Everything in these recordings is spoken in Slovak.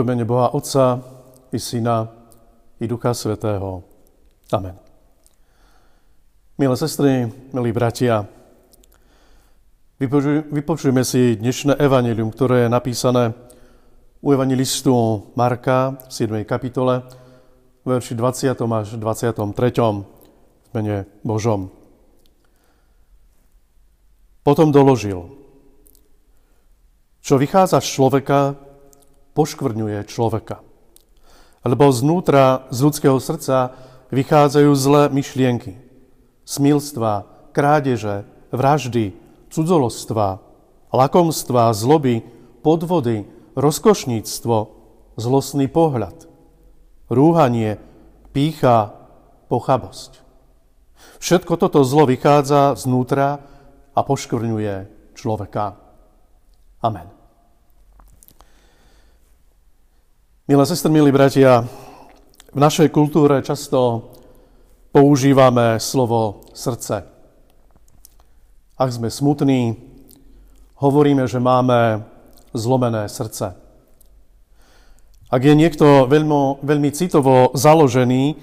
V mene Boha Otca i Syna i Ducha Svetého. Amen. Milé sestry, milí bratia, vypočujeme si dnešné evanelium, ktoré je napísané u evangelistu Marka v 7. kapitole, verši 20. až 23. v mene Božom. Potom doložil, čo vychádza z človeka, poškvrňuje človeka. Lebo znútra z ľudského srdca vychádzajú zlé myšlienky, smilstva, krádeže, vraždy, cudzolostva, lakomstva, zloby, podvody, rozkošníctvo, zlostný pohľad, rúhanie, pícha, pochabosť. Všetko toto zlo vychádza znútra a poškvrňuje človeka. Amen. Milé sestry, milí bratia, v našej kultúre často používame slovo srdce. Ak sme smutní, hovoríme, že máme zlomené srdce. Ak je niekto veľmi, veľmi citovo založený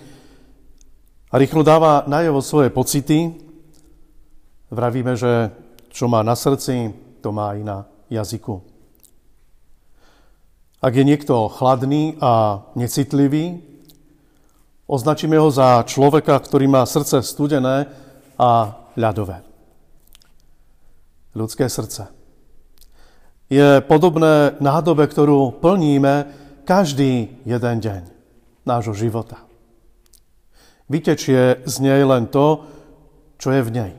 a rýchlo dáva najevo svoje pocity, vravíme, že čo má na srdci, to má aj na jazyku. Ak je niekto chladný a necitlivý, označíme ho za človeka, ktorý má srdce studené a ľadové. Ľudské srdce je podobné nádobe, ktorú plníme každý jeden deň nášho života. Vytečie z nej len to, čo je v nej.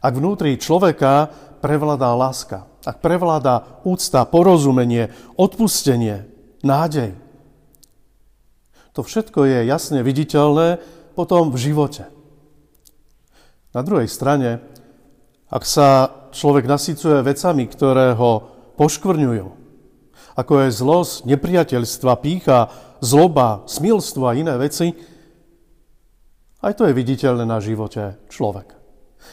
Ak vnútri človeka prevládá láska, ak prevláda úcta, porozumenie, odpustenie, nádej, to všetko je jasne viditeľné potom v živote. Na druhej strane, ak sa človek nasycuje vecami, ktoré ho poškvrňujú, ako je zlosť, nepriateľstva, pícha, zloba, smilstvo a iné veci, aj to je viditeľné na živote človeka.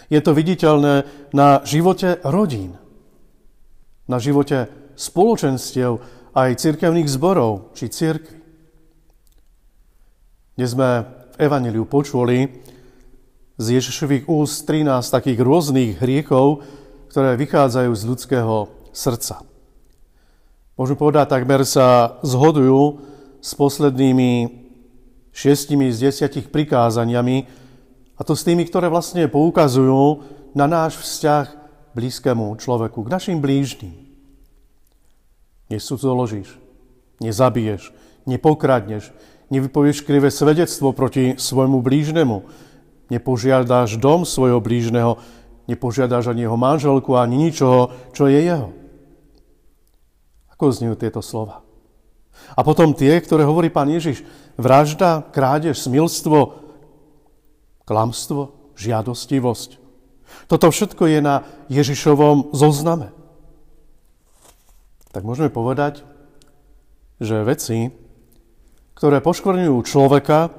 Je to viditeľné na živote rodín, na živote spoločenstiev aj cirkevných zborov či cirkvi. Dnes sme v Evangeliu počuli z Ježišových úst 13 takých rôznych hriechov, ktoré vychádzajú z ľudského srdca. Môžem povedať, takmer sa zhodujú s poslednými šiestimi z desiatich prikázaniami, a to s tými, ktoré vlastne poukazujú na náš vzťah blízkému človeku, k našim blížnym. Nesudzoložíš, nezabiješ, nepokradneš, nevypovieš krivé svedectvo proti svojmu blížnemu, nepožiadaš dom svojho blížneho, nepožiadaš ani jeho manželku, ani ničoho, čo je jeho. Ako znijú tieto slova? A potom tie, ktoré hovorí pán Ježiš, vražda, krádež, smilstvo, klamstvo, žiadostivosť. Toto všetko je na Ježišovom zozname. Tak môžeme povedať, že veci, ktoré poškvrňujú človeka,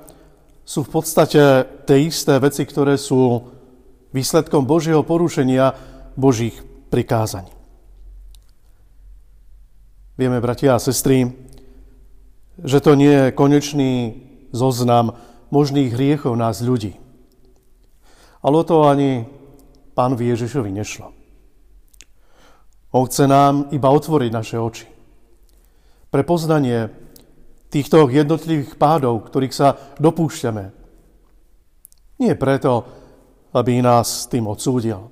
sú v podstate tie isté veci, ktoré sú výsledkom Božieho porušenia Božích prikázaní. Vieme, bratia a sestry, že to nie je konečný zoznam možných hriechov nás ľudí. Ale o to ani pánovi Ježišovi nešlo. On chce nám iba otvoriť naše oči. Pre poznanie týchto jednotlivých pádov, ktorých sa dopúšťame. Nie preto, aby nás tým odsúdil,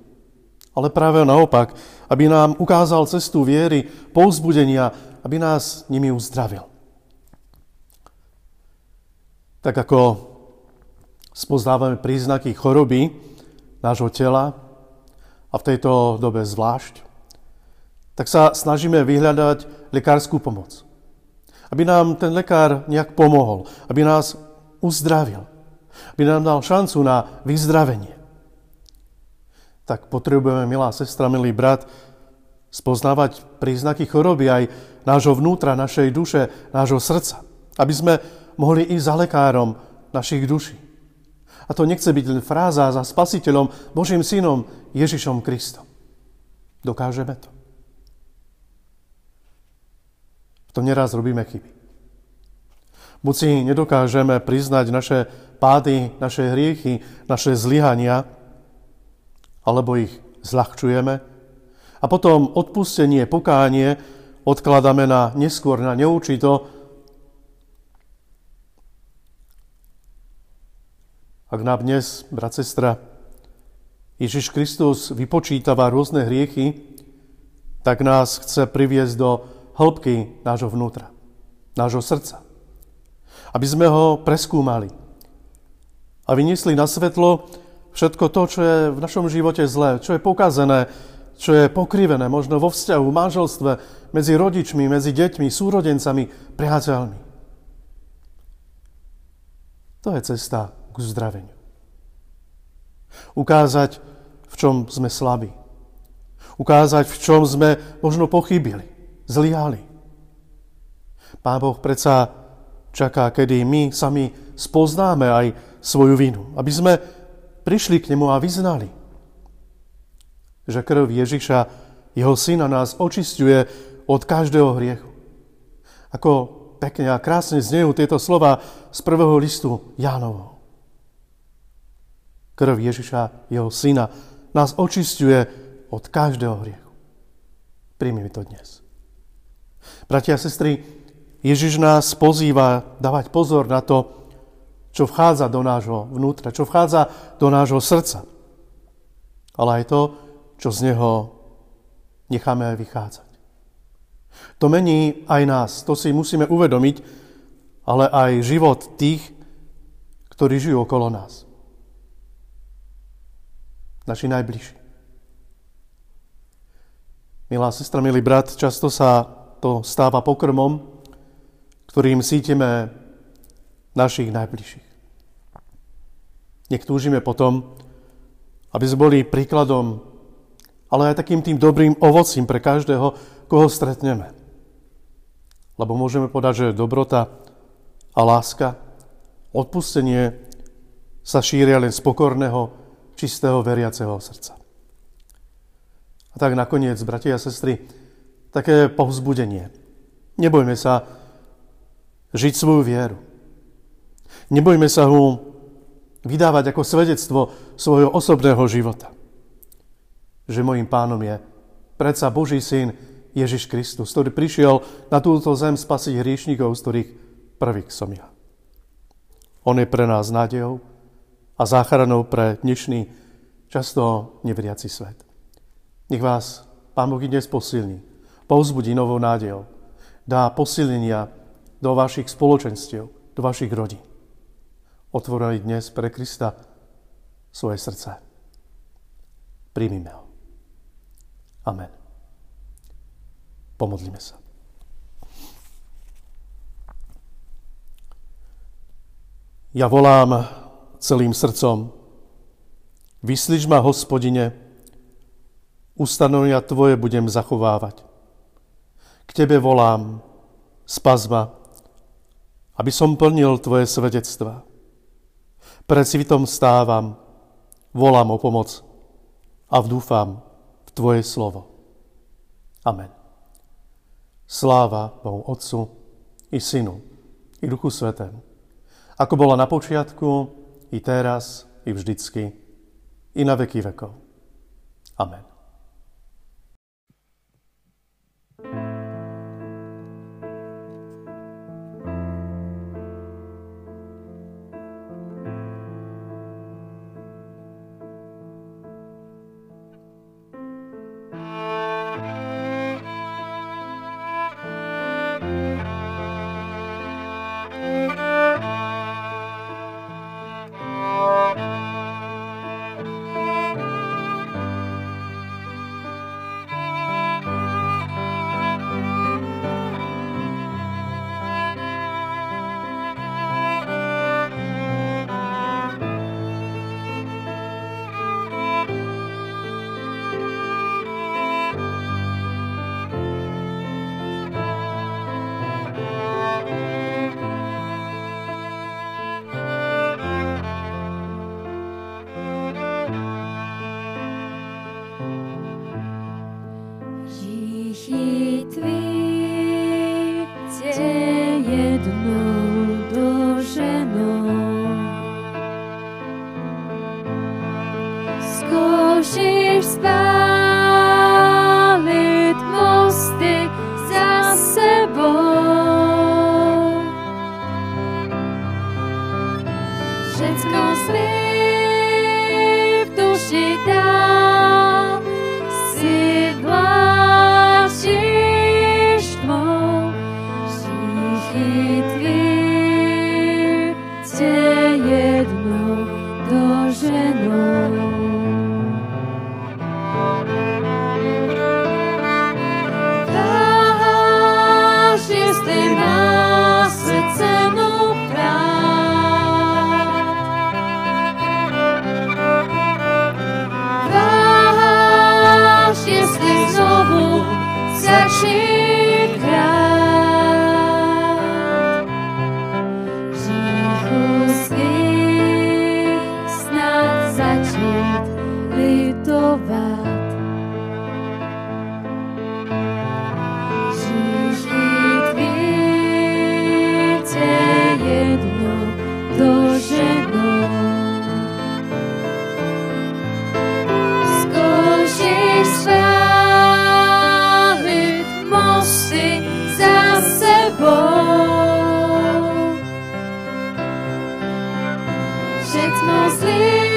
ale práve naopak, aby nám ukázal cestu viery, pouzbudenia, aby nás nimi uzdravil. Tak ako spoznávame príznaky choroby nášho tela a v tejto dobe zvlášť, tak sa snažíme vyhľadať lekárskú pomoc. Aby nám ten lekár nejak pomohol, aby nás uzdravil, aby nám dal šancu na vyzdravenie. Tak potrebujeme, milá sestra, milý brat, spoznávať príznaky choroby aj nášho vnútra, našej duše, nášho srdca. Aby sme mohli ísť za lekárom našich duší. A to nechce byť len fráza za spasiteľom, Božím synom Ježišom Kristom. Dokážeme to. To neraz robíme chyby. Buď si nedokážeme priznať naše pády, naše hriechy, naše zlyhania, alebo ich zľahčujeme a potom odpustenie, pokánie odkladáme na neskôr, na neurčito. Ak nám dnes, brat, sestra, Ježiš Kristus vypočítava rôzne hriechy, tak nás chce priviesť do hĺbky nášho vnútra, nášho srdca. Aby sme ho preskúmali a vyniesli na svetlo všetko to, čo je v našom živote zlé, čo je pokazené, čo je pokrivené možno vo vzťahu, v manželstve, medzi rodičmi, medzi deťmi, súrodencami, priateľmi. To je cesta k uzdraveniu. Ukázať, v čom sme slabí. Ukázať, v čom sme možno pochybili, zlyhali. Pán Boh predsa čaká, kedy my sami spoznáme aj svoju vinu. Aby sme prišli k nemu a vyznali, že krv Ježiša, jeho syna, nás očistuje od každého hriechu. Ako pekne a krásne znejú tieto slova z prvého listu Jánovho. Krv Ježiša, jeho syna, nás očistuje od každého hriechu. Príjmi mi to dnes. Bratia a sestry, Ježiš nás pozýva dávať pozor na to, čo vchádza do nášho vnútra, čo vchádza do nášho srdca. Ale aj to, čo z neho necháme aj vychádzať. To mení aj nás, to si musíme uvedomiť, ale aj život tých, ktorí žijú okolo nás. Naši najbližší. Milá sestra, milý brat, často sa to stáva pokrmom, ktorým sítime našich najbližších. Nech túžime potom, aby sme boli príkladom ale aj takým tým dobrým ovocím pre každého, koho stretneme. Lebo môžeme povedať, že dobrota a láska, odpustenie sa šíria len z pokorného, čistého, veriaceho srdca. A tak nakoniec, bratia a sestry, také povzbudenie. Nebojme sa žiť svoju vieru. Nebojme sa ho vydávať ako svedectvo svojho osobného života že mojim pánom je predsa Boží syn Ježiš Kristus, ktorý prišiel na túto zem spasiť hriešnikov, z ktorých prvých som ja. On je pre nás nádejou a záchranou pre dnešný, často neveriaci svet. Nech vás Pán Boh dnes posilní, povzbudí novou nádejou, dá posilnenia do vašich spoločenstiev, do vašich rodín. Otvorili dnes pre Krista svoje srdce. Príjmime ho. Amen. Pomodlíme sa. Ja volám celým srdcom. Vyslíš ma, hospodine, ustanovenia Tvoje budem zachovávať. K Tebe volám, spas ma, aby som plnil Tvoje svedectva. Pred svitom stávam, volám o pomoc a vdúfam, Tvoje slovo. Amen. Sláva Bohu Otcu i Synu i Duchu Svetému. Ako bola na počiatku, i teraz, i vždycky, i na veky vekov. Amen. tichý tvý, tie jednou doženou. Skúšiš spáliť mosty za sebou. Všetko sme v duši dá. it's sleep.